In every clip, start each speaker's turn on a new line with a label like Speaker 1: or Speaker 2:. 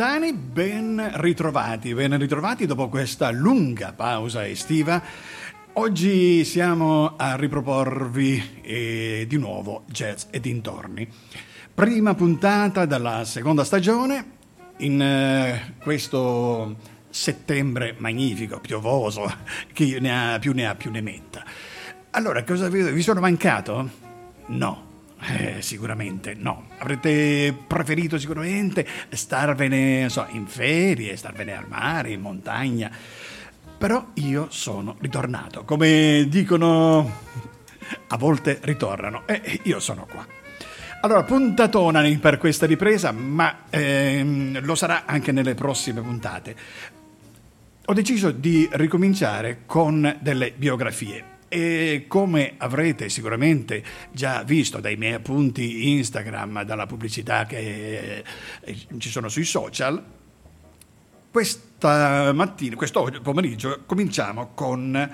Speaker 1: Lontani, ben ritrovati, ben ritrovati dopo questa lunga pausa estiva. Oggi siamo a riproporvi eh, di nuovo jazz e dintorni. Prima puntata della seconda stagione in eh, questo settembre magnifico, piovoso, chi ne ha più ne ha più ne metta. Allora, cosa vi, vi sono mancato? No, eh, sicuramente no. Avrete preferito sicuramente starvene so, in ferie, starvene al mare, in montagna. Però io sono ritornato. Come dicono, a volte ritornano. E io sono qua. Allora, puntatona per questa ripresa, ma ehm, lo sarà anche nelle prossime puntate. Ho deciso di ricominciare con delle biografie e come avrete sicuramente già visto dai miei appunti Instagram, dalla pubblicità che eh, ci sono sui social, questa mattina, questo pomeriggio, cominciamo con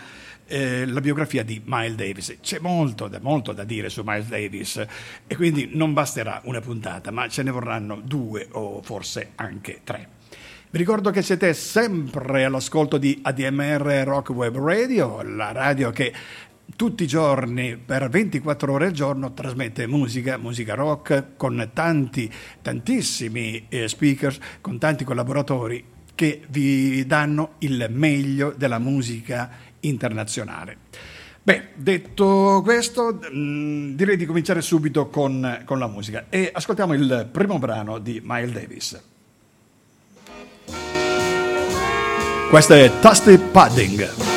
Speaker 1: eh, la biografia di Miles Davis. C'è molto, molto da dire su Miles Davis e quindi non basterà una puntata, ma ce ne vorranno due o forse anche tre. Vi ricordo che siete sempre all'ascolto di ADMR Rock Web Radio, la radio che tutti i giorni per 24 ore al giorno trasmette musica, musica rock con tanti, tantissimi eh, speakers, con tanti collaboratori che vi danno il meglio della musica internazionale. Beh, detto questo, mm, direi di cominciare subito con, con la musica e ascoltiamo il primo brano di Miles Davis. Questo è Tasty Padding.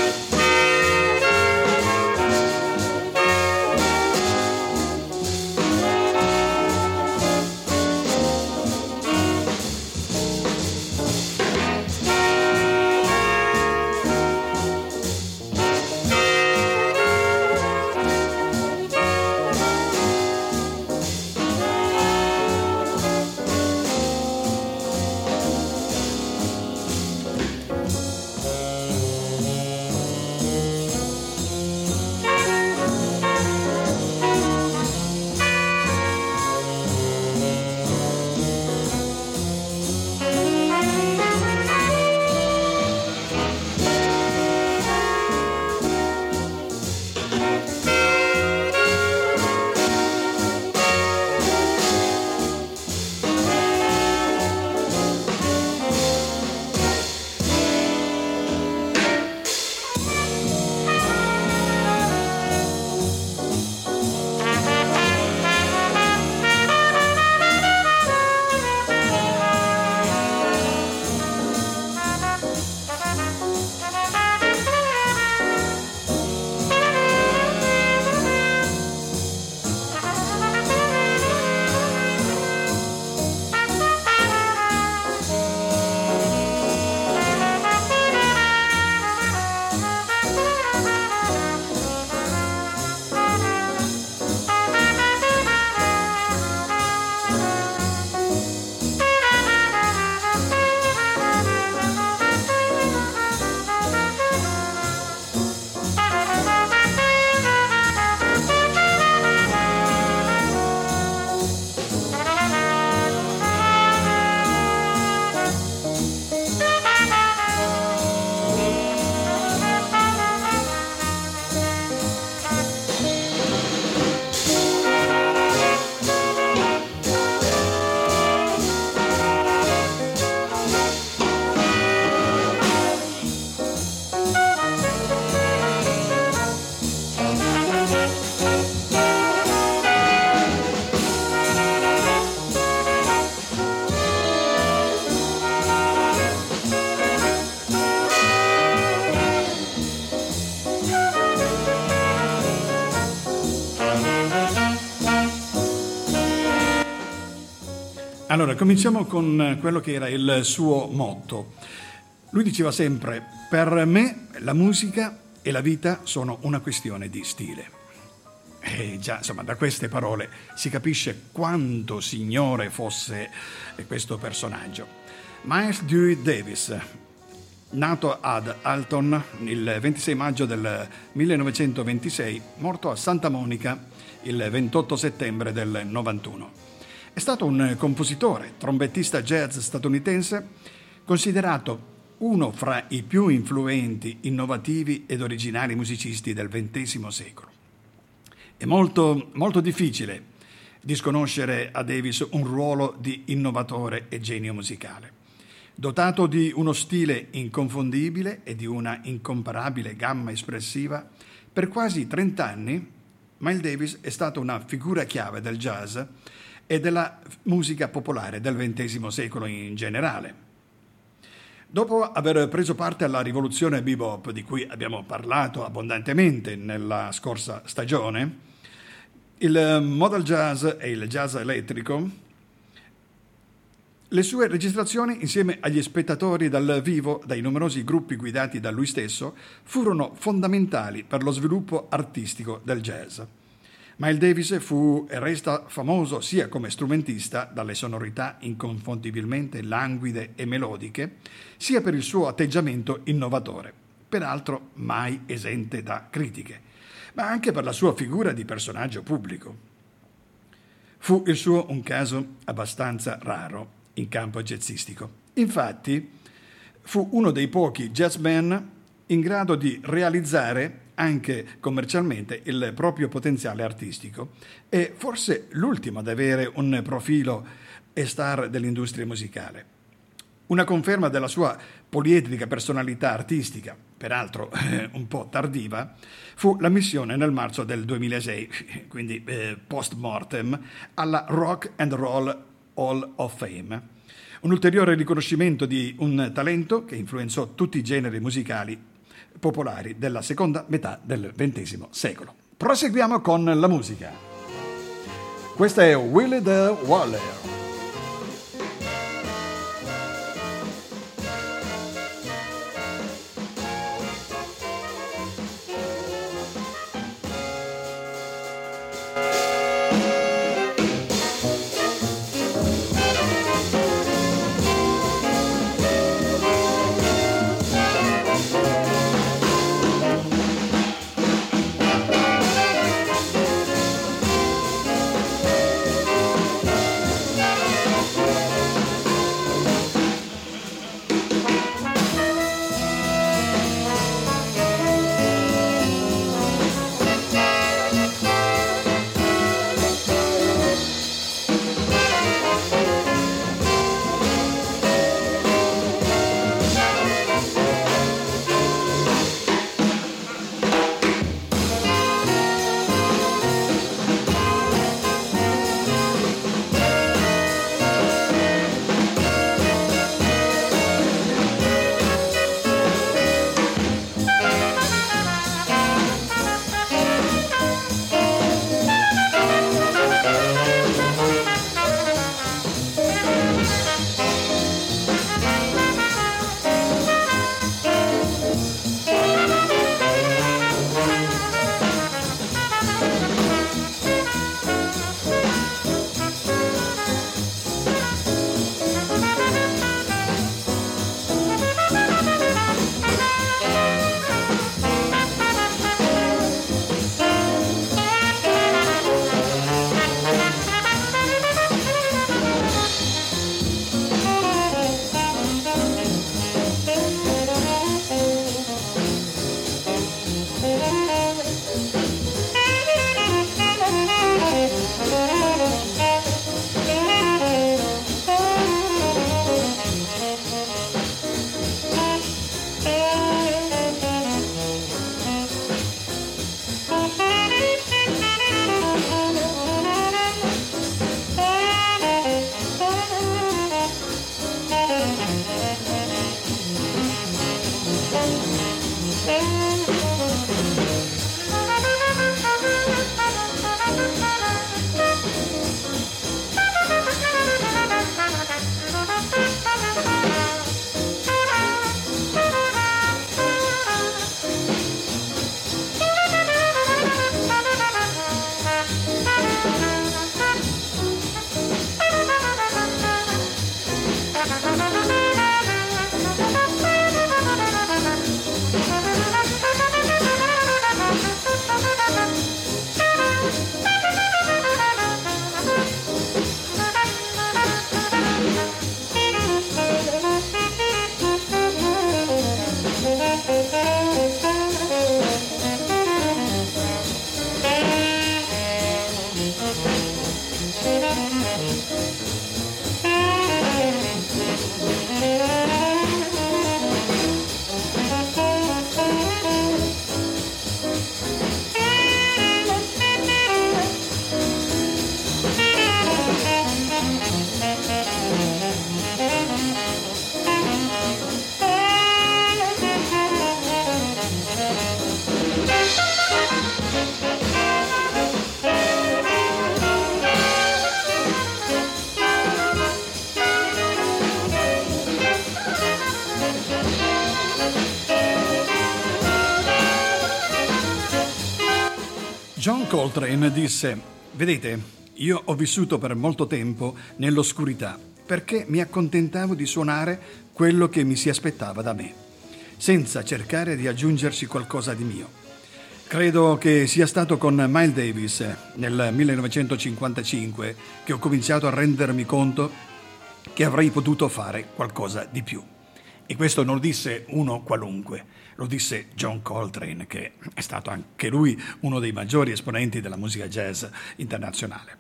Speaker 1: Allora, cominciamo con quello che era il suo motto. Lui diceva sempre, per me la musica e la vita sono una questione di stile. E già, insomma, da queste parole si capisce quanto signore fosse questo personaggio. Miles Dewey Davis, nato ad Alton il 26 maggio del 1926, morto a Santa Monica il 28 settembre del 91. È stato un compositore, trombettista jazz statunitense, considerato uno fra i più influenti, innovativi ed originali musicisti del XX secolo. È molto, molto difficile disconoscere a Davis un ruolo di innovatore e genio musicale. Dotato di uno stile inconfondibile e di una incomparabile gamma espressiva, per quasi 30 anni Miles Davis è stato una figura chiave del jazz e della musica popolare del XX secolo in generale. Dopo aver preso parte alla rivoluzione bebop di cui abbiamo parlato abbondantemente nella scorsa stagione, il modal jazz e il jazz elettrico, le sue registrazioni insieme agli spettatori dal vivo dai numerosi gruppi guidati da lui stesso furono fondamentali per lo sviluppo artistico del jazz. Miles Davis fu e resta famoso sia come strumentista, dalle sonorità inconfondibilmente languide e melodiche, sia per il suo atteggiamento innovatore, peraltro mai esente da critiche, ma anche per la sua figura di personaggio pubblico. Fu il suo un caso abbastanza raro in campo jazzistico. Infatti, fu uno dei pochi jazzmen in grado di realizzare anche commercialmente il proprio potenziale artistico e forse l'ultimo ad avere un profilo e star dell'industria musicale. Una conferma della sua poliedrica personalità artistica, peraltro eh, un po' tardiva, fu la missione nel marzo del 2006, quindi eh, post mortem, alla Rock and Roll Hall of Fame. Un ulteriore riconoscimento di un talento che influenzò tutti i generi musicali popolari della seconda metà del XX secolo. Proseguiamo con la musica. Questa è Willie the Waller. John Coltrane disse, vedete, io ho vissuto per molto tempo nell'oscurità perché mi accontentavo di suonare quello che mi si aspettava da me, senza cercare di aggiungerci qualcosa di mio. Credo che sia stato con Miles Davis nel 1955 che ho cominciato a rendermi conto che avrei potuto fare qualcosa di più. E questo non lo disse uno qualunque, lo disse John Coltrane, che è stato anche lui uno dei maggiori esponenti della musica jazz internazionale.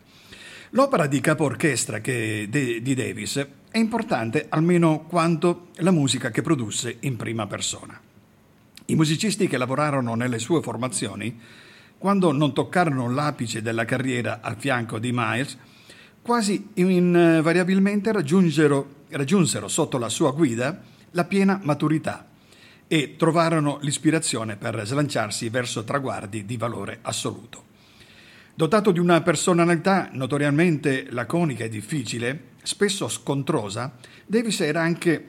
Speaker 1: L'opera di capo orchestra di Davis è importante almeno quanto la musica che produsse in prima persona. I musicisti che lavorarono nelle sue formazioni, quando non toccarono l'apice della carriera al fianco di Miles, quasi invariabilmente raggiunsero sotto la sua guida la piena maturità e trovarono l'ispirazione per slanciarsi verso traguardi di valore assoluto. Dotato di una personalità notoriamente laconica e difficile, spesso scontrosa, Davis era anche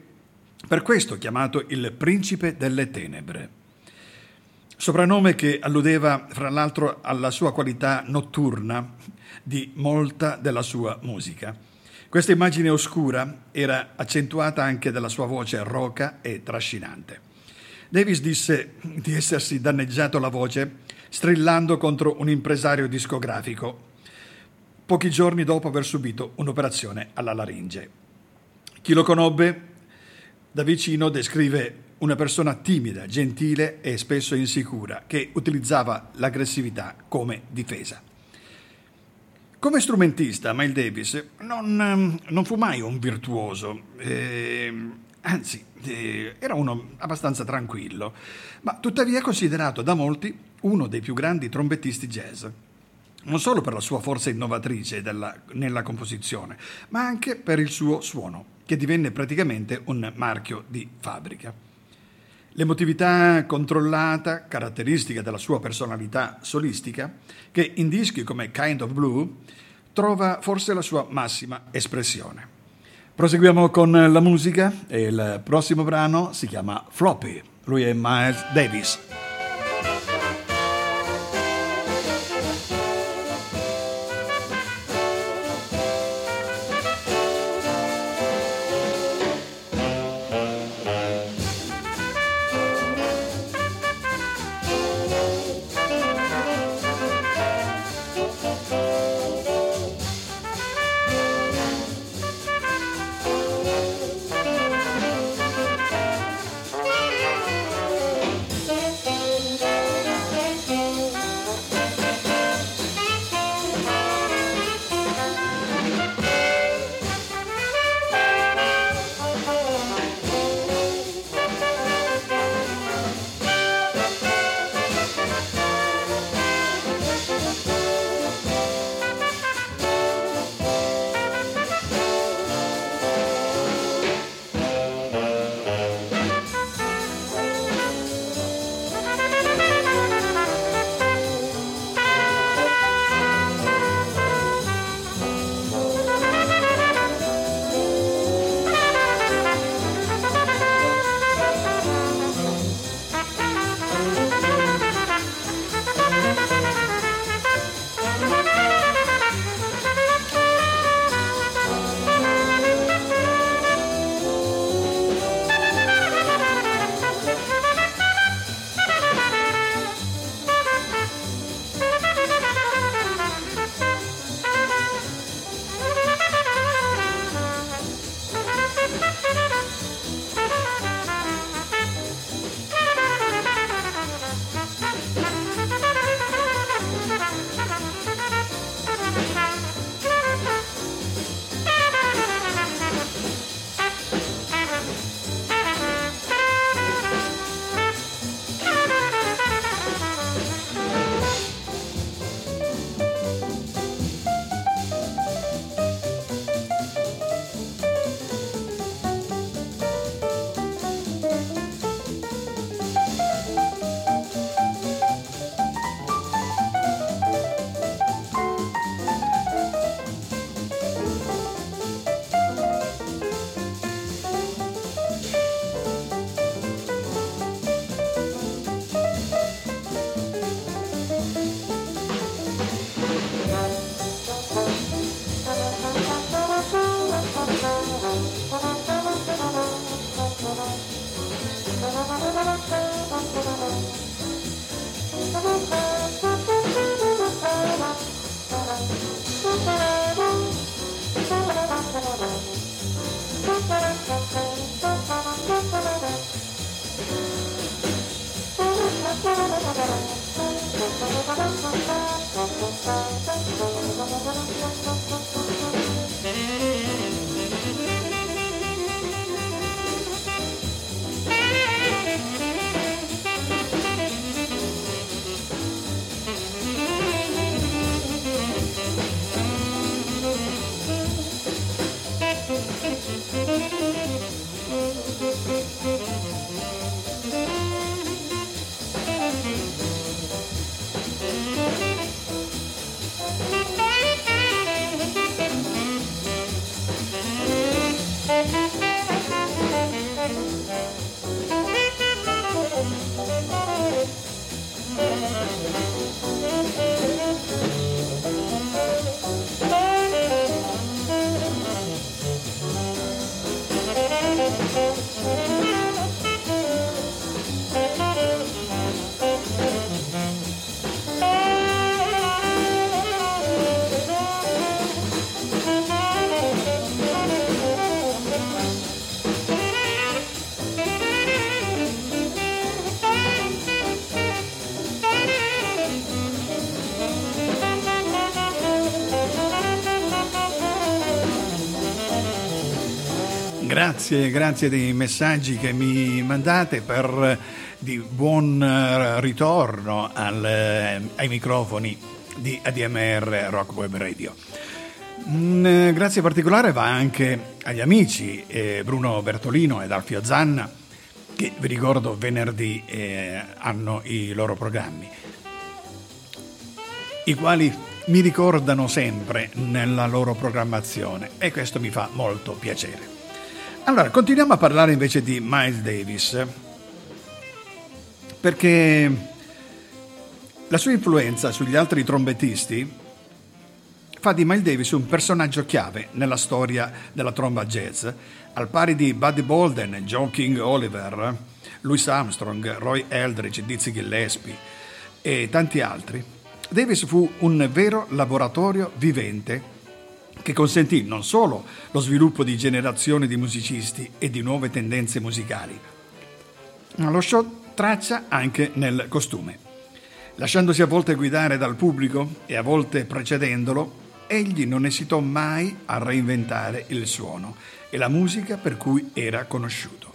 Speaker 1: per questo chiamato il principe delle tenebre. Soprannome che alludeva fra l'altro alla sua qualità notturna di molta della sua musica. Questa immagine oscura era accentuata anche dalla sua voce roca e trascinante. Davis disse di essersi danneggiato la voce strillando contro un impresario discografico, pochi giorni dopo aver subito un'operazione alla laringe. Chi lo conobbe da vicino descrive una persona timida, gentile e spesso insicura, che utilizzava l'aggressività come difesa. Come strumentista, Miles Davis non, non fu mai un virtuoso. Eh, Anzi, eh, era uno abbastanza tranquillo, ma tuttavia considerato da molti uno dei più grandi trombettisti jazz. Non solo per la sua forza innovatrice della, nella composizione, ma anche per il suo suono, che divenne praticamente un marchio di fabbrica. L'emotività controllata, caratteristica della sua personalità solistica, che in dischi come Kind of Blue trova forse la sua massima espressione. Proseguiamo con la musica e il prossimo brano si chiama Floppy. Lui è Miles Davis. Grazie, grazie dei messaggi che mi mandate per di buon eh, ritorno al, eh, ai microfoni di ADMR Rock Web Radio. Un eh, grazie particolare va anche agli amici eh, Bruno Bertolino ed Alfio Zanna che vi ricordo venerdì eh, hanno i loro programmi, i quali mi ricordano sempre nella loro programmazione e questo mi fa molto piacere. Allora, continuiamo a parlare invece di Miles Davis, perché la sua influenza sugli altri trombettisti fa di Miles Davis un personaggio chiave nella storia della tromba jazz, al pari di Buddy Bolden, John King Oliver, Louis Armstrong, Roy Eldridge, Dizzy Gillespie e tanti altri. Davis fu un vero laboratorio vivente che consentì non solo lo sviluppo di generazioni di musicisti e di nuove tendenze musicali, ma lo show traccia anche nel costume. Lasciandosi a volte guidare dal pubblico e a volte precedendolo, egli non esitò mai a reinventare il suono e la musica per cui era conosciuto.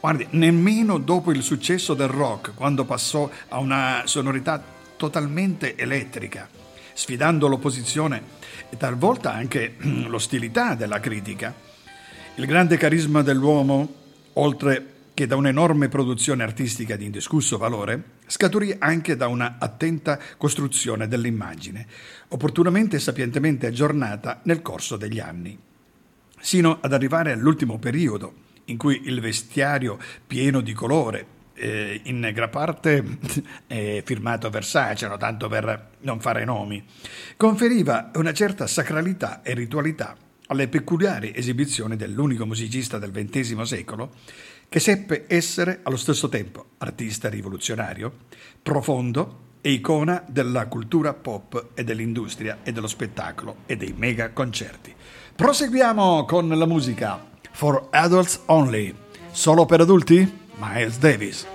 Speaker 1: Guardi, nemmeno dopo il successo del rock, quando passò a una sonorità totalmente elettrica, sfidando l'opposizione e talvolta anche l'ostilità della critica. Il grande carisma dell'uomo, oltre che da un'enorme produzione artistica di indiscusso valore, scaturì anche da una attenta costruzione dell'immagine, opportunamente e sapientemente aggiornata nel corso degli anni, sino ad arrivare all'ultimo periodo, in cui il vestiario pieno di colore, eh, in gran parte eh, firmato Versace, no? tanto per non fare nomi, conferiva una certa sacralità e ritualità alle peculiari esibizioni dell'unico musicista del XX secolo che seppe essere allo stesso tempo artista rivoluzionario, profondo e icona della cultura pop e dell'industria e dello spettacolo e dei mega concerti. Proseguiamo con la musica For Adults Only, solo per adulti? Miles Davis.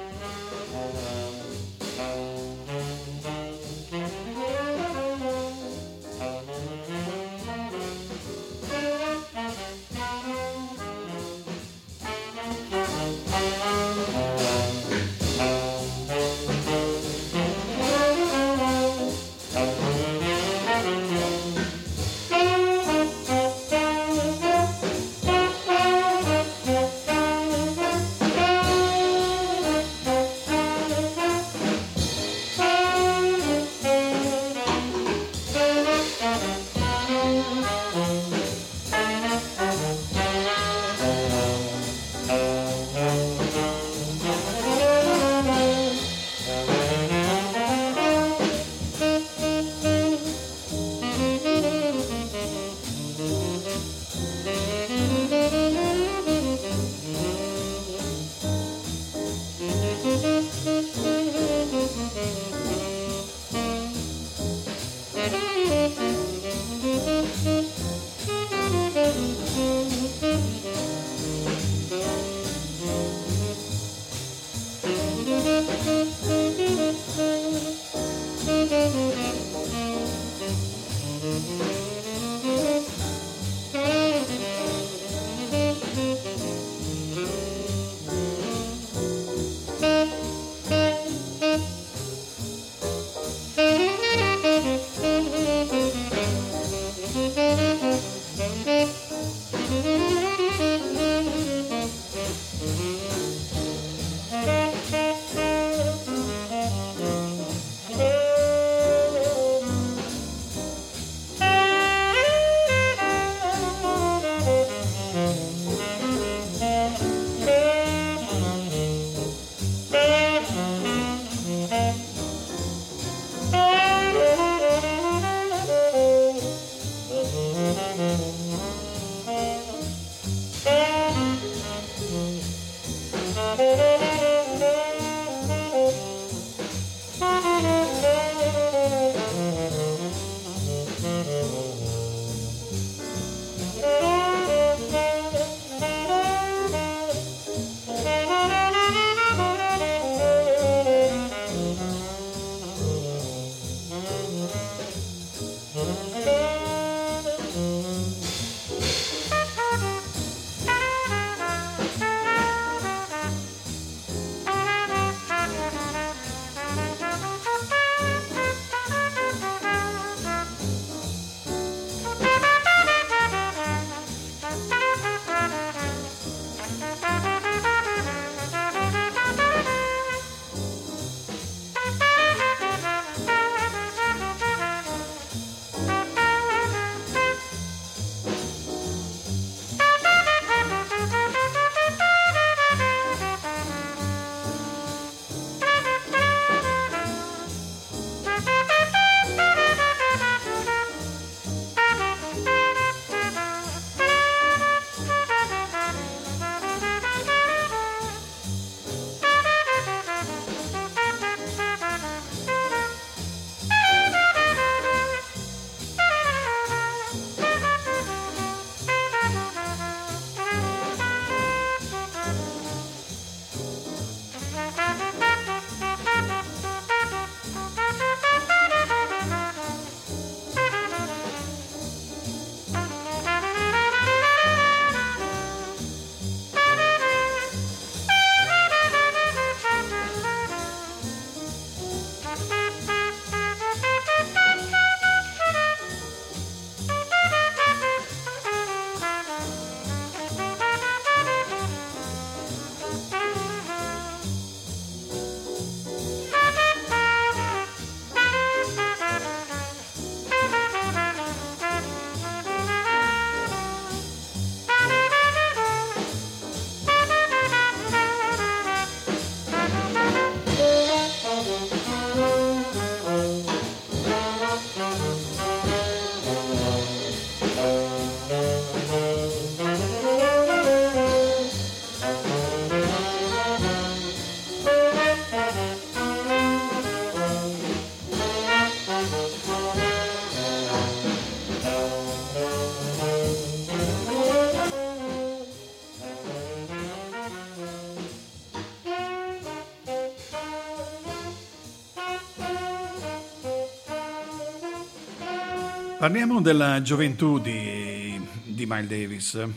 Speaker 1: Parliamo della gioventù di, di Miles Davis.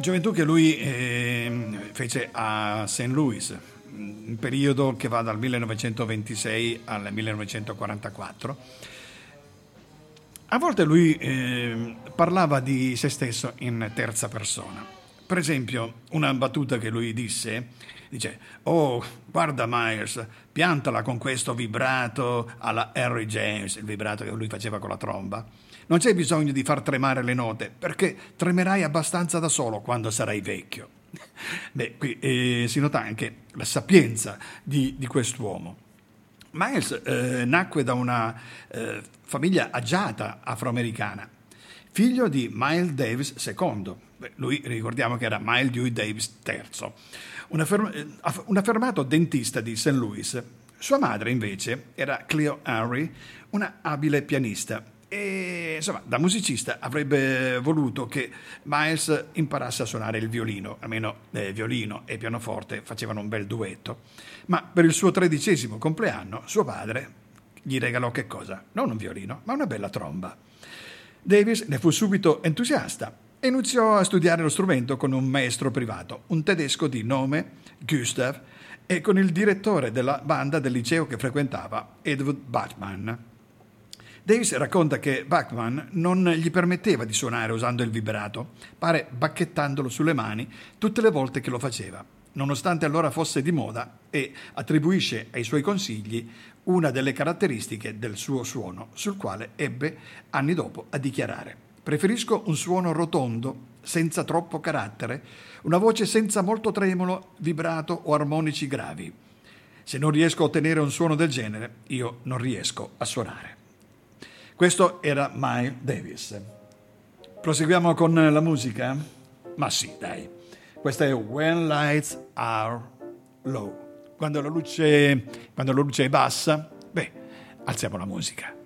Speaker 1: Gioventù che lui eh, fece a St. Louis, un periodo che va dal 1926 al 1944. A volte lui eh, parlava di se stesso in terza persona. Per esempio, una battuta che lui disse, dice, oh, guarda Myers, piantala con questo vibrato alla Harry James, il vibrato che lui faceva con la tromba. Non c'è bisogno di far tremare le note, perché tremerai abbastanza da solo quando sarai vecchio. Beh, qui eh, si nota anche la sapienza di, di quest'uomo. Miles eh, nacque da una eh, famiglia agiata afroamericana, figlio di Miles Davis II. Beh, lui ricordiamo che era Miles Dewey Davis III, un, afferm- eh, un affermato dentista di St. Louis. Sua madre invece era Cleo Henry, una abile pianista e insomma, da musicista avrebbe voluto che Miles imparasse a suonare il violino, almeno eh, violino e pianoforte facevano un bel duetto. Ma per il suo tredicesimo compleanno, suo padre gli regalò che cosa? Non un violino, ma una bella tromba. Davis ne fu subito entusiasta iniziò a studiare lo strumento con un maestro privato, un tedesco di nome Gustav, e con il direttore della banda del liceo che frequentava, Edward Bachmann. Davis racconta che Bachmann non gli permetteva di suonare usando il vibrato, pare bacchettandolo sulle mani tutte le volte che lo faceva, nonostante allora fosse di moda e attribuisce ai suoi consigli una delle caratteristiche del suo suono, sul quale ebbe anni dopo a dichiarare. Preferisco un suono rotondo, senza troppo carattere, una voce senza molto tremolo, vibrato o armonici gravi. Se non riesco a ottenere un suono del genere, io non riesco a suonare. Questo era Miles Davis. Proseguiamo con la musica? Ma sì, dai. Questa è When Lights Are Low. Quando la luce, quando la luce è bassa, beh, alziamo la musica.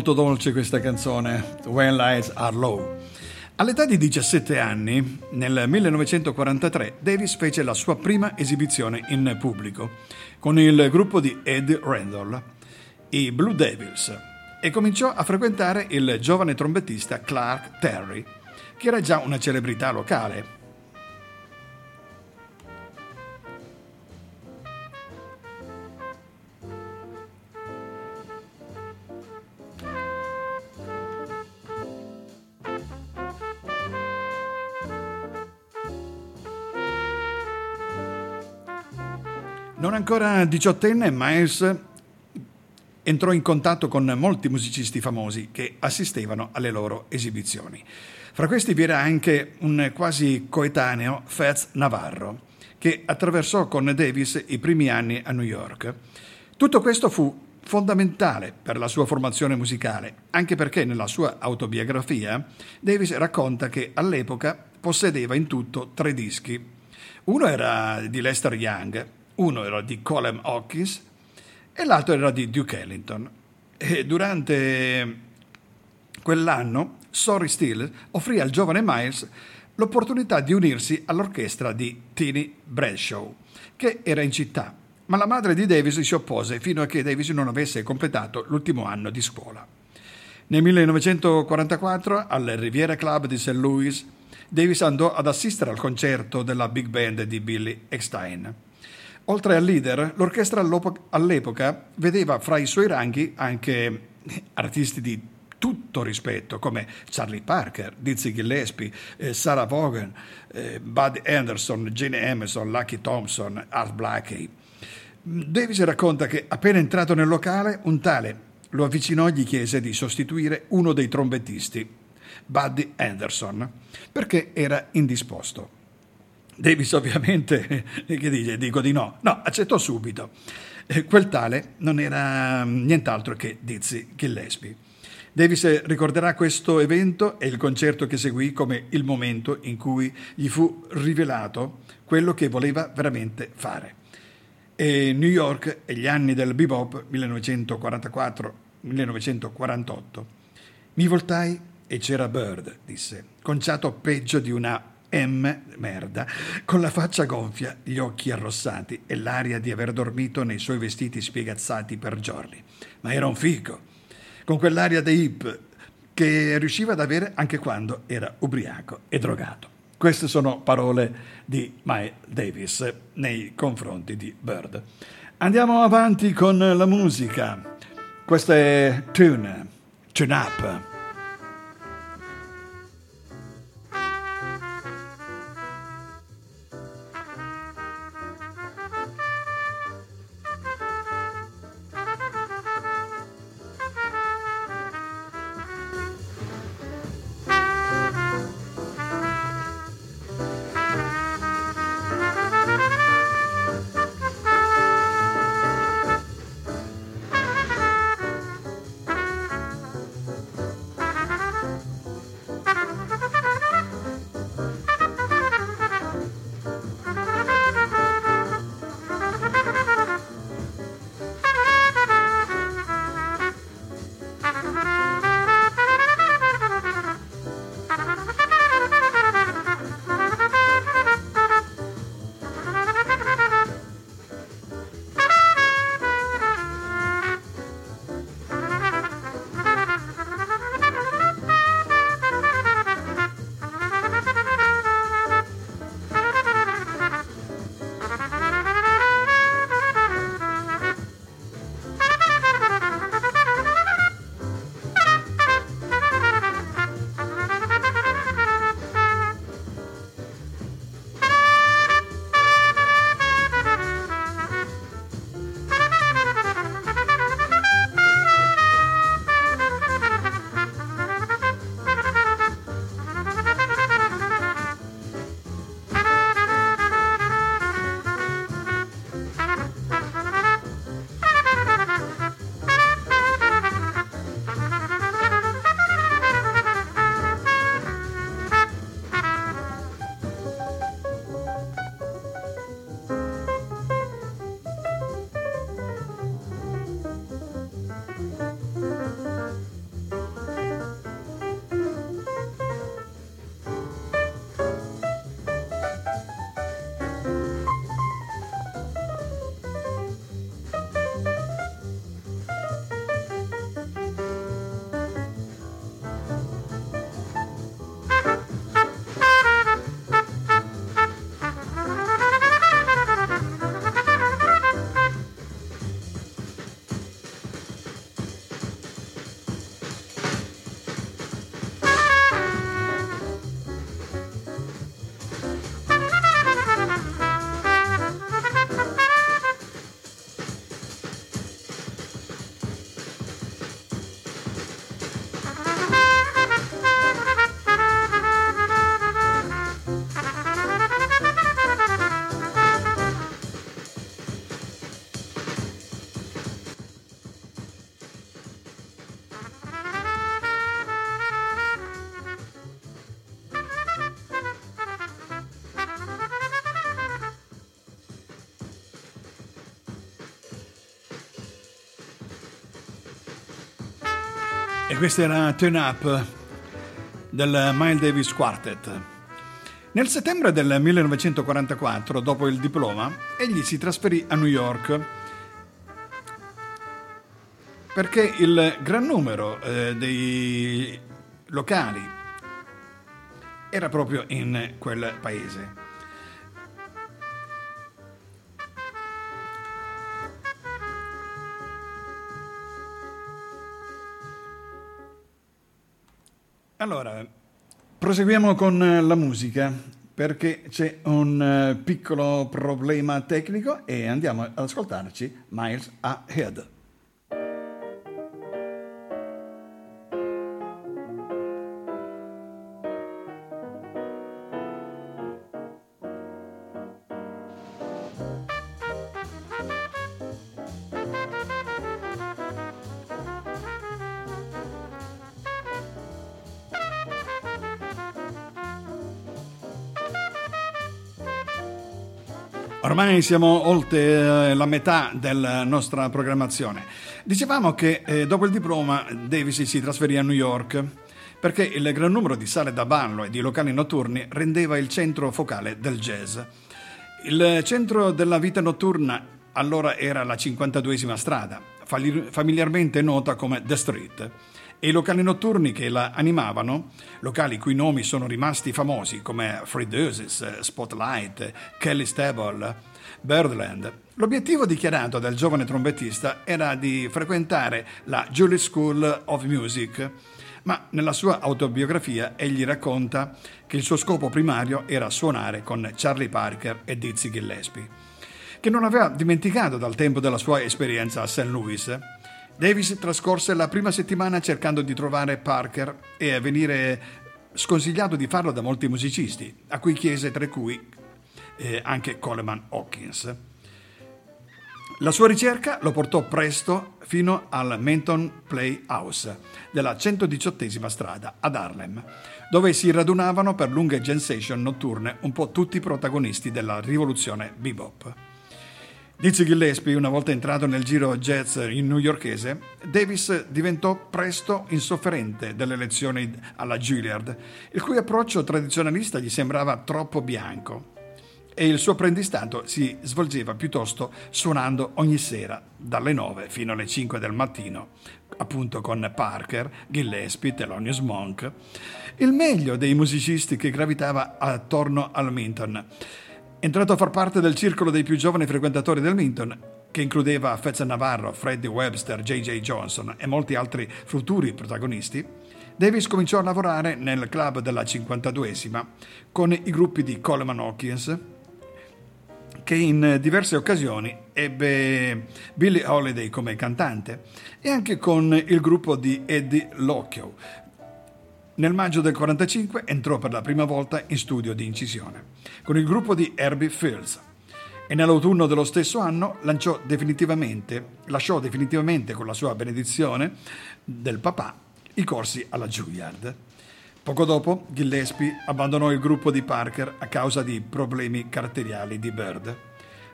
Speaker 1: Molto dolce questa canzone, When Lights Are Low. All'età di 17 anni, nel 1943, Davis fece la sua prima esibizione in pubblico con il gruppo di Ed Randall, i Blue Devils, e cominciò a frequentare il giovane trombettista Clark Terry, che era già una celebrità locale. Ancora diciottenne, Miles entrò in contatto con molti musicisti famosi che assistevano alle loro esibizioni. Fra questi vi era anche un quasi coetaneo Fats Navarro, che attraversò con Davis i primi anni a New York. Tutto questo fu fondamentale per la sua formazione musicale, anche perché nella sua autobiografia Davis racconta che all'epoca possedeva in tutto tre dischi. Uno era di Lester Young, uno era di Colin Hawkins e l'altro era di Duke Ellington. E durante quell'anno Sorry Steele offrì al giovane Miles l'opportunità di unirsi all'orchestra di Tini Bradshaw, che era in città, ma la madre di Davis si oppose fino a che Davis non avesse completato l'ultimo anno di scuola. Nel 1944, al Riviera Club di St. Louis, Davis andò ad assistere al concerto della big band di Billy Eckstein. Oltre al leader, l'orchestra all'epoca vedeva fra i suoi ranghi anche artisti di tutto rispetto come Charlie Parker, Dizzy Gillespie, eh, Sarah Vaughan, eh, Bud Anderson, Gene Emerson, Lucky Thompson, Art Blakey. Davis racconta che appena entrato nel locale un tale lo avvicinò e gli chiese di sostituire uno dei trombettisti, Buddy Anderson, perché era indisposto. Davis ovviamente, che dice, dico di no, no, accettò subito. Eh, quel tale non era mm, nient'altro che Dizzy Gillespie. Davis ricorderà questo evento e il concerto che seguì come il momento in cui gli fu rivelato quello che voleva veramente fare. E New York e gli anni del bebop 1944-1948. Mi voltai e c'era Bird, disse, conciato peggio di una M, merda, con la faccia gonfia, gli occhi arrossati e l'aria di aver dormito nei suoi vestiti spiegazzati per giorni. Ma era un fico, con quell'aria da hip che riusciva ad avere anche quando era ubriaco e drogato. Queste sono parole di Miles Davis nei confronti di Bird. Andiamo avanti con la musica. Questa è Tune, Tune Up. E questa era Turn Up del Miles Davis Quartet. Nel settembre del 1944, dopo il diploma, egli si trasferì a New York perché il gran numero eh, dei locali era proprio in quel paese. Proseguiamo con eh, la musica perché c'è un eh, piccolo problema tecnico e andiamo ad ascoltarci Miles Ahead. Ormai siamo oltre eh, la metà della nostra programmazione. Dicevamo che eh, dopo il diploma Davis si trasferì a New York perché il gran numero di sale da ballo e di locali notturni rendeva il centro focale del jazz. Il centro della vita notturna allora era la 52esima strada, familiarmente nota come The Street e i locali notturni che la animavano, locali cui nomi sono rimasti famosi come Fredeusis, Spotlight, Kelly Stable, Birdland. L'obiettivo dichiarato dal giovane trombettista era di frequentare la Juilliard School of Music, ma nella sua autobiografia egli racconta che il suo scopo primario era suonare con Charlie Parker e Dizzy Gillespie, che non aveva dimenticato dal tempo della sua esperienza a St. Louis Davis trascorse la prima settimana cercando di trovare Parker e a venire sconsigliato di farlo da molti musicisti, a cui chiese tra cui eh, anche Coleman Hawkins. La sua ricerca lo portò presto fino al Menton Playhouse della 118 strada ad Harlem, dove si radunavano per lunghe jam session notturne un po' tutti i protagonisti della rivoluzione bebop. Dizzy Gillespie, una volta entrato nel giro jazz in newyorkese, Davis diventò presto insofferente delle lezioni alla Juilliard, il cui approccio tradizionalista gli sembrava troppo bianco. E il suo apprendistato si svolgeva piuttosto suonando ogni sera dalle 9 fino alle 5 del mattino, appunto con Parker, Gillespie, Thelonious Monk, il meglio dei musicisti che gravitava attorno al Minton Entrato a far parte del circolo dei più giovani frequentatori del Minton, che includeva Fez Navarro, Freddie Webster, J.J. Johnson e molti altri futuri protagonisti, Davis cominciò a lavorare nel club della 52esima con i gruppi di Coleman Hawkins, che in diverse occasioni ebbe Billie Holiday come cantante, e anche con il gruppo di Eddie Locchio, nel maggio del 1945 entrò per la prima volta in studio di incisione con il gruppo di Herbie Fields e nell'autunno dello stesso anno definitivamente, lasciò definitivamente con la sua benedizione del papà i corsi alla Juilliard. Poco dopo Gillespie abbandonò il gruppo di Parker a causa di problemi caratteriali di Bird.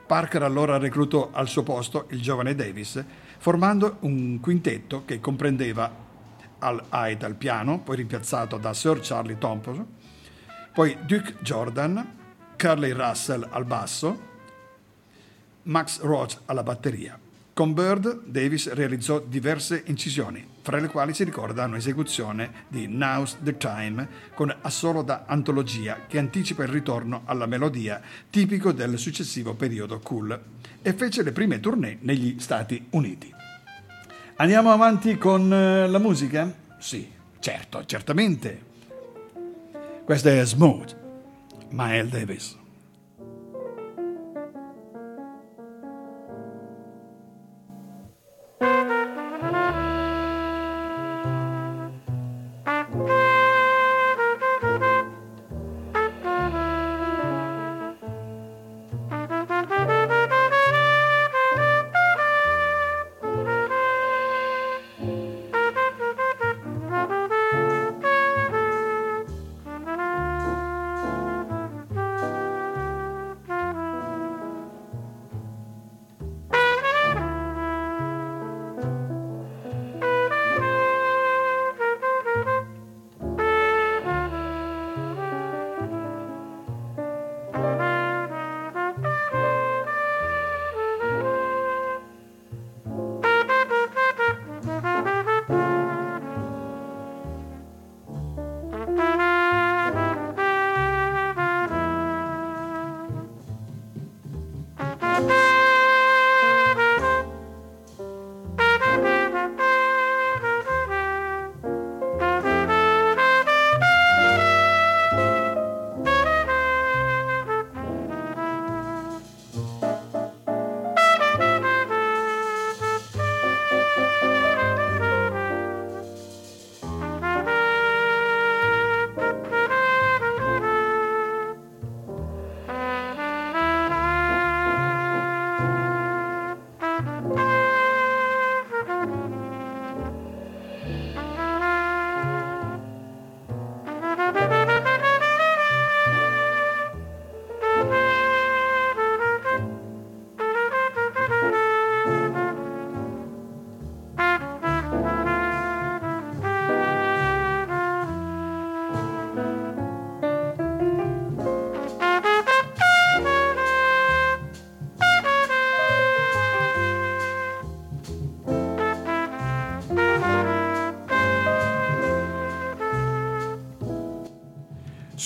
Speaker 1: Parker allora reclutò al suo posto il giovane Davis, formando un quintetto che comprendeva al Hyde al piano, poi rimpiazzato da Sir Charlie Thompson, poi Duke Jordan, Curly Russell al basso, Max Roach alla batteria. Con Bird, Davis realizzò diverse incisioni, fra le quali si ricorda un'esecuzione di Now's the Time con assolo da antologia che anticipa il ritorno alla melodia tipico del successivo periodo cool e fece le prime tournée negli Stati Uniti. Andiamo avanti con eh, la musica? Sì, certo, certamente. Questa è Smooth, Miles Davis.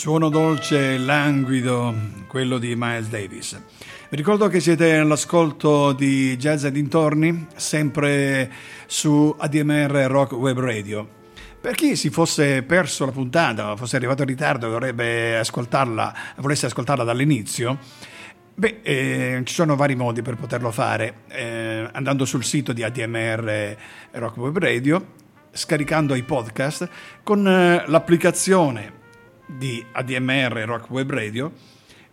Speaker 1: Suono dolce e languido, quello di Miles Davis. Vi ricordo che siete all'ascolto di Jazz e dintorni, sempre su ADMR Rock Web Radio. Per chi si fosse perso la puntata, fosse arrivato in ritardo e vorrebbe ascoltarla, volesse ascoltarla dall'inizio, beh, eh, ci sono vari modi per poterlo fare. Eh, andando sul sito di ADMR Rock Web Radio, scaricando i podcast con eh, l'applicazione di ADMR Rock Web Radio,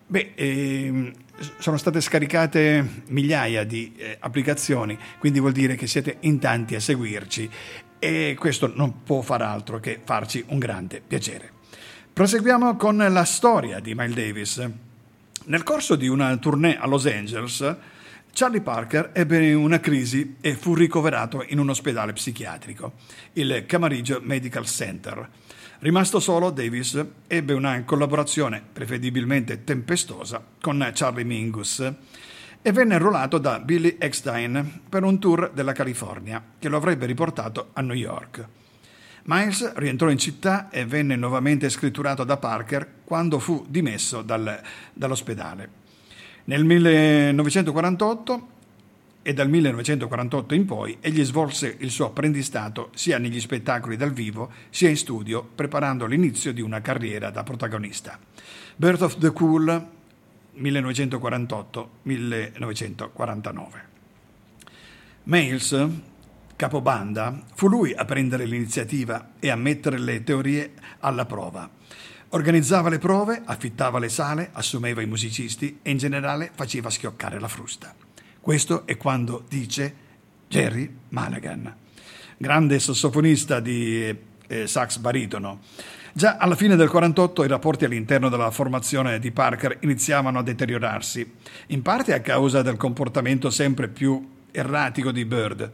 Speaker 1: beh, ehm, sono state scaricate migliaia di eh, applicazioni, quindi vuol dire che siete in tanti a seguirci e questo non può far altro che farci un grande piacere. Proseguiamo con la storia di Miles Davis. Nel corso di una tournée a Los Angeles, Charlie Parker ebbe una crisi e fu ricoverato in un ospedale psichiatrico, il Camarillo Medical Center. Rimasto solo, Davis ebbe una collaborazione preferibilmente tempestosa con Charlie Mingus e venne arruolato da Billy Eckstein per un tour della California che lo avrebbe riportato a New York. Miles rientrò in città e venne nuovamente scritturato da Parker quando fu dimesso dal, dall'ospedale. Nel 1948 e dal 1948 in poi egli svolse il suo apprendistato sia negli spettacoli dal vivo sia in studio, preparando l'inizio di una carriera da protagonista. Birth of the Cool 1948-1949. Miles, capobanda, fu lui a prendere l'iniziativa e a mettere le teorie alla prova. Organizzava le prove, affittava le sale, assumeva i musicisti e in generale faceva schioccare la frusta. Questo è quando dice Jerry Mulligan, grande sassofonista di eh, sax baritono. Già alla fine del 48 i rapporti all'interno della formazione di Parker iniziavano a deteriorarsi, in parte a causa del comportamento sempre più erratico di Bird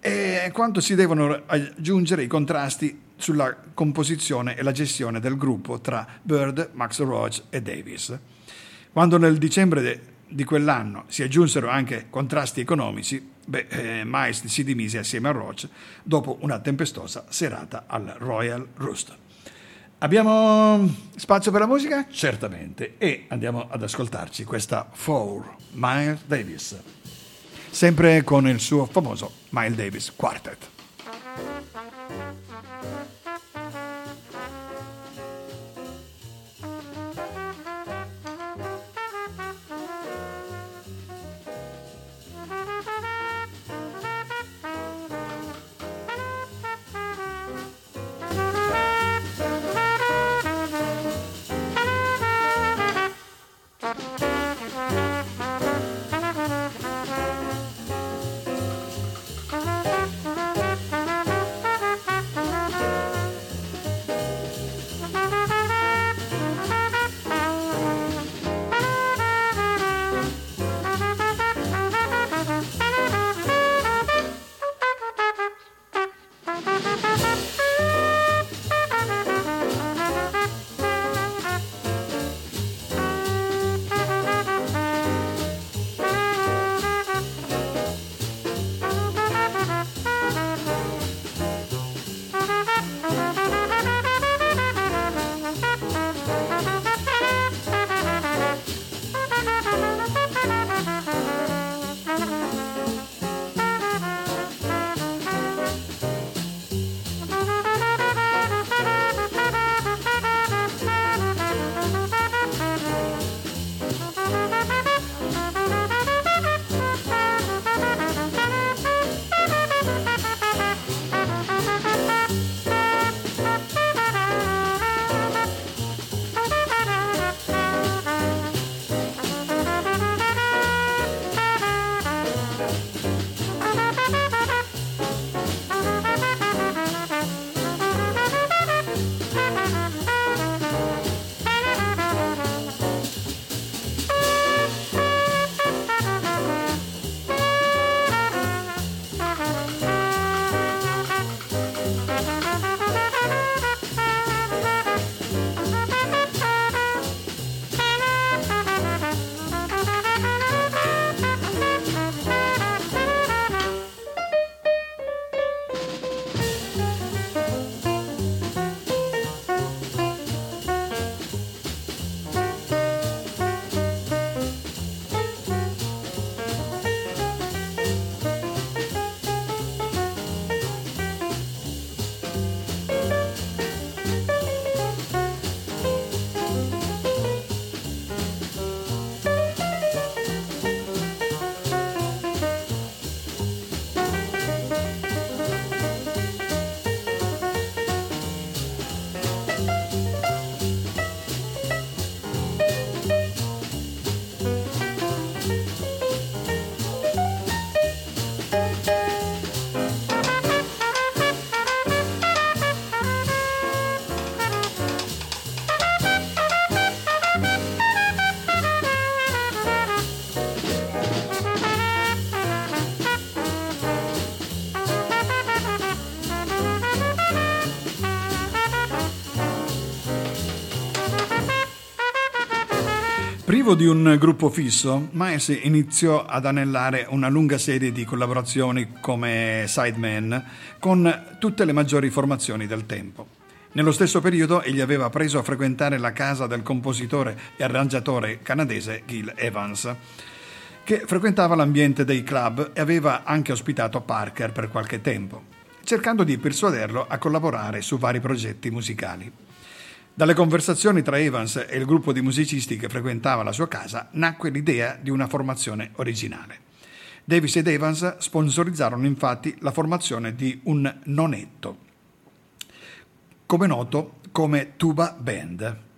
Speaker 1: e quanto si devono aggiungere i contrasti sulla composizione e la gestione del gruppo tra Bird, Max Roach e Davis. Quando nel dicembre di quell'anno si aggiunsero anche contrasti economici, beh, eh, Miles si dimise assieme a Roach dopo una tempestosa serata al Royal Roost. Abbiamo spazio per la musica? Certamente, e andiamo ad ascoltarci questa For Miles Davis, sempre con il suo famoso Miles Davis Quartet. Privo di un gruppo fisso, Miles iniziò ad anellare una lunga serie di collaborazioni come sideman con tutte le maggiori formazioni del tempo. Nello stesso periodo egli aveva preso a frequentare la casa del compositore e arrangiatore canadese Gil Evans, che frequentava l'ambiente dei club e aveva anche ospitato Parker per qualche tempo, cercando di persuaderlo a collaborare su vari progetti musicali. Dalle conversazioni tra Evans e il gruppo di musicisti che frequentava la sua casa nacque l'idea di una formazione originale. Davis ed Evans sponsorizzarono infatti la formazione di un nonetto, come noto come tuba band.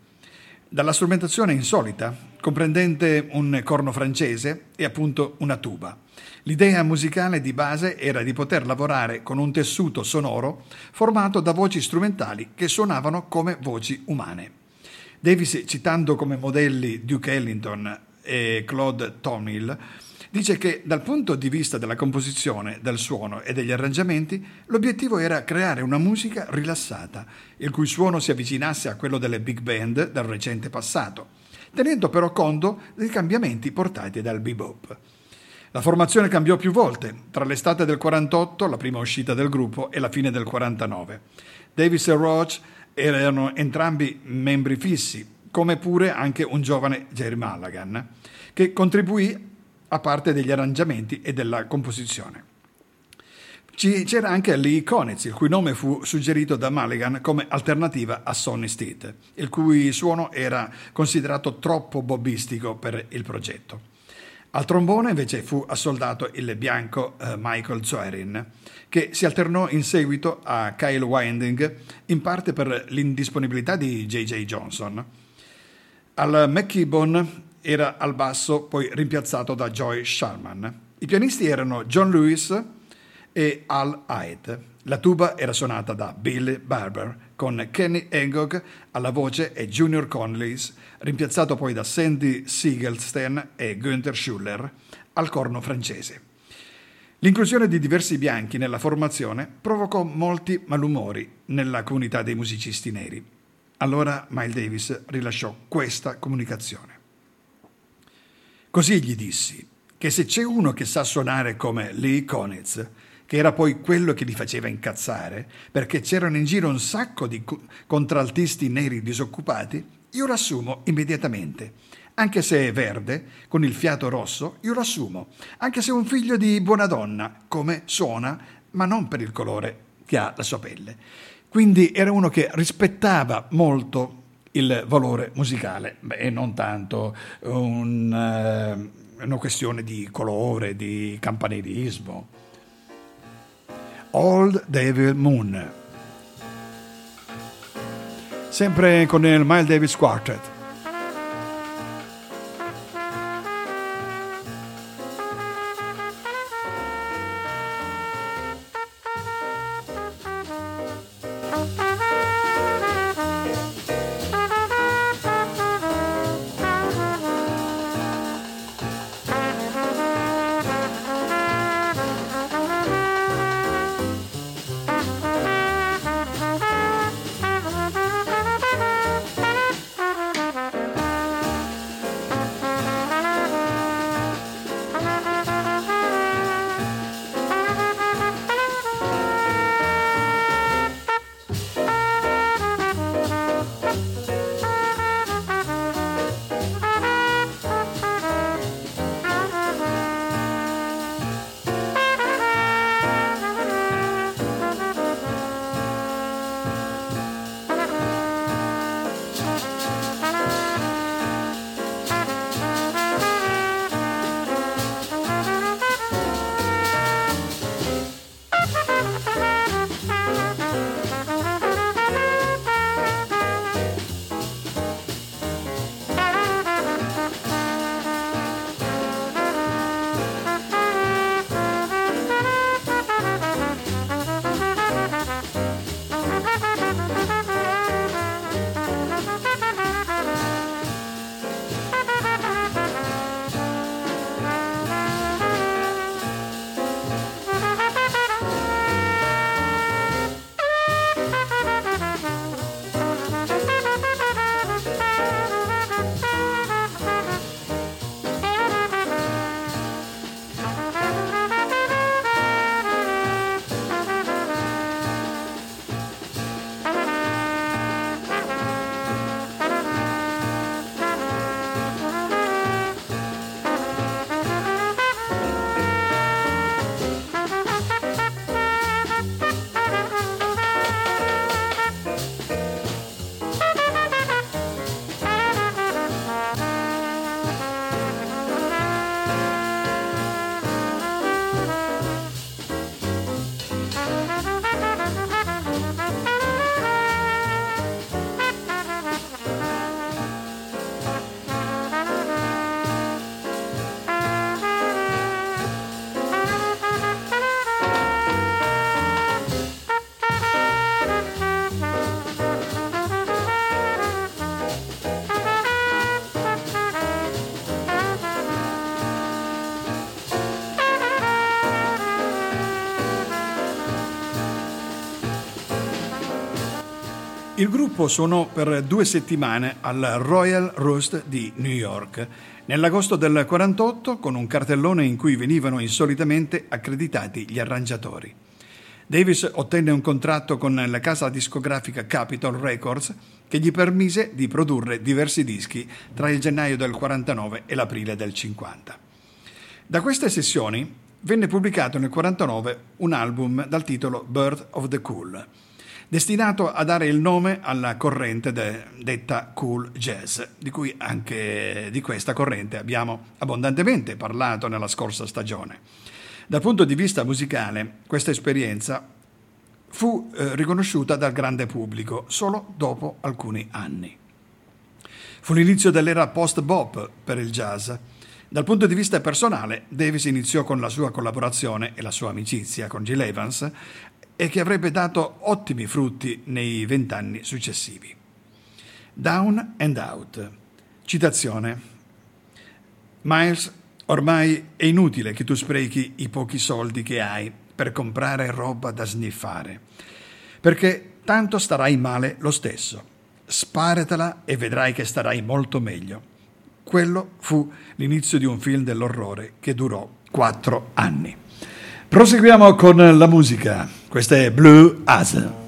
Speaker 1: Dalla strumentazione insolita, comprendente un corno francese e appunto una tuba. L'idea musicale di base era di poter lavorare con un tessuto sonoro formato da voci strumentali che suonavano come voci umane. Davis, citando come modelli Duke Ellington e Claude Tomhill, dice che dal punto di vista della composizione, del suono e degli arrangiamenti, l'obiettivo era creare una musica rilassata, il cui suono si avvicinasse a quello delle big band del recente passato, tenendo però conto dei cambiamenti portati dal bebop. La formazione cambiò più volte, tra l'estate del 48, la prima uscita del gruppo, e la fine del 49. Davis e Roach erano entrambi membri fissi, come pure anche un giovane Jerry Mulligan, che contribuì a parte degli arrangiamenti e della composizione. C'era anche Lee Konitz, il cui nome fu suggerito da Mulligan come alternativa a Sonny Stitt, il cui suono era considerato troppo bobbistico per il progetto. Al trombone invece fu assoldato il bianco eh, Michael Zoerin, che si alternò in seguito a Kyle Winding, in parte per l'indisponibilità di J.J. Johnson. Al McKibbon era al basso, poi rimpiazzato da Joy Sharman. I pianisti erano John Lewis e Al Hyde. La tuba era suonata da Bill Barber, con Kenny Engog alla voce e Junior Conleys, rimpiazzato poi da Sandy Siegelstein e Günther Schuller al corno francese. L'inclusione di diversi bianchi nella formazione provocò molti malumori nella comunità dei musicisti neri. Allora Miles Davis rilasciò questa comunicazione. Così gli dissi che se c'è uno che sa suonare come Lee Konitz, che era poi quello che li faceva incazzare, perché c'erano in giro un sacco di contraltisti neri disoccupati, io l'assumo immediatamente. Anche se è verde, con il fiato rosso, io l'assumo. Anche se è un figlio di buona donna, come suona, ma non per il colore che ha la sua pelle. Quindi era uno che rispettava molto il valore musicale e non tanto un, uh, una questione di colore, di campanilismo. Old Devil Moon. Sempre con il Miles Davis Quartet. Il gruppo suonò per due settimane al Royal Roast di New York nell'agosto del 48 con un cartellone in cui venivano insolitamente accreditati gli arrangiatori. Davis ottenne un contratto con la casa discografica Capitol Records che gli permise di produrre diversi dischi tra il gennaio del 49 e l'aprile del 50. Da queste sessioni venne pubblicato nel 49 un album dal titolo Birth of the Cool destinato a dare il nome alla corrente de, detta cool jazz, di cui anche di questa corrente abbiamo abbondantemente parlato nella scorsa stagione. Dal punto di vista musicale, questa esperienza fu eh, riconosciuta dal grande pubblico solo dopo alcuni anni. Fu l'inizio dell'era post-bop per il jazz. Dal punto di vista personale, Davis iniziò con la sua collaborazione e la sua amicizia con Gil Evans e che avrebbe dato ottimi frutti nei vent'anni successivi. Down and Out. Citazione. Miles, ormai è inutile che tu sprechi i pochi soldi che hai per comprare roba da sniffare, perché tanto starai male lo stesso. Sparatela e vedrai che starai molto meglio. Quello fu l'inizio di un film dell'orrore che durò quattro anni. Proseguiamo con la musica. Questa è Blue As.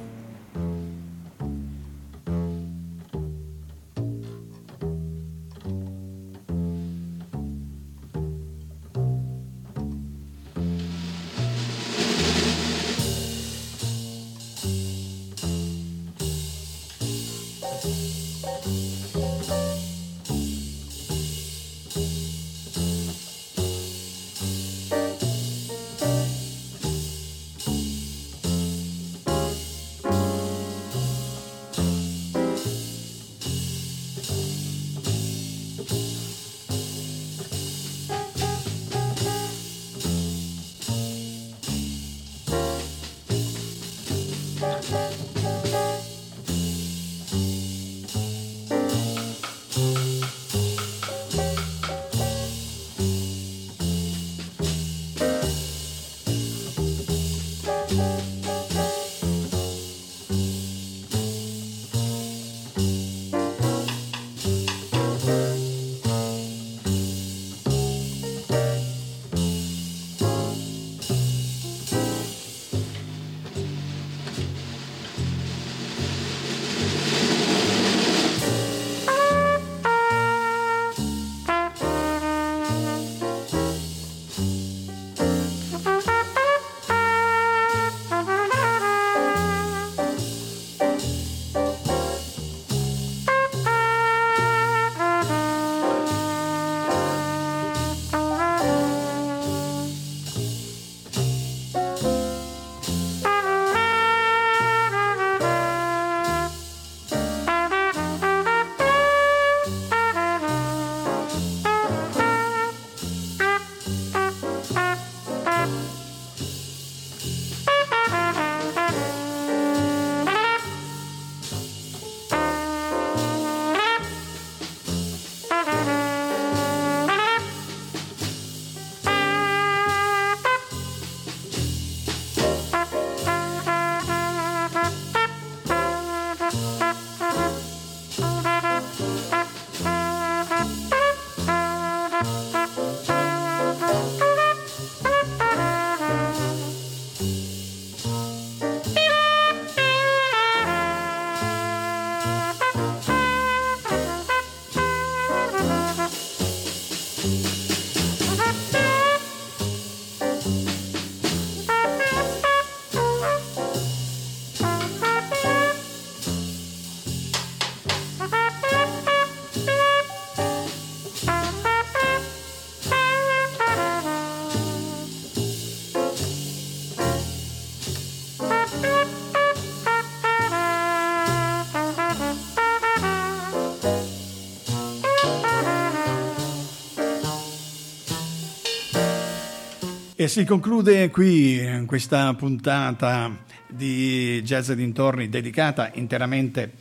Speaker 1: E si conclude qui questa puntata di Jazz dintorni dedicata interamente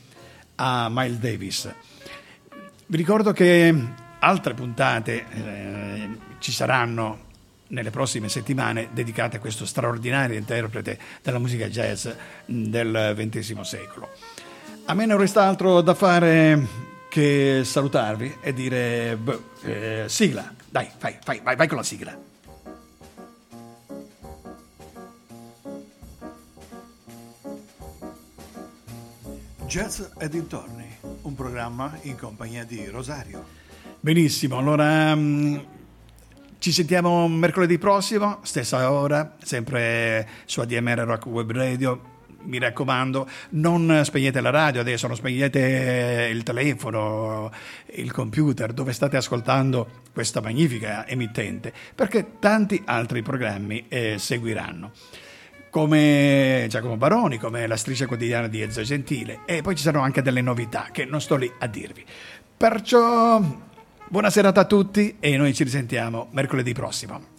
Speaker 1: a Miles Davis. Vi ricordo che altre puntate eh, ci saranno nelle prossime settimane dedicate a questo straordinario interprete della musica jazz del XX secolo. A me non resta altro da fare che salutarvi e dire boh, eh, sigla. Dai, vai, vai, vai, vai con la sigla.
Speaker 2: Jazz e dintorni, un programma in compagnia di Rosario.
Speaker 1: Benissimo, allora mm, ci sentiamo mercoledì prossimo, stessa ora, sempre su ADMR Rock Web Radio. Mi raccomando, non spegnete la radio adesso, non spegnete il telefono, il computer, dove state ascoltando questa magnifica emittente, perché tanti altri programmi eh, seguiranno come Giacomo Baroni, come la striscia quotidiana di Ezio Gentile e poi ci saranno anche delle novità che non sto lì a dirvi. Perciò buona serata a tutti e noi ci risentiamo mercoledì prossimo.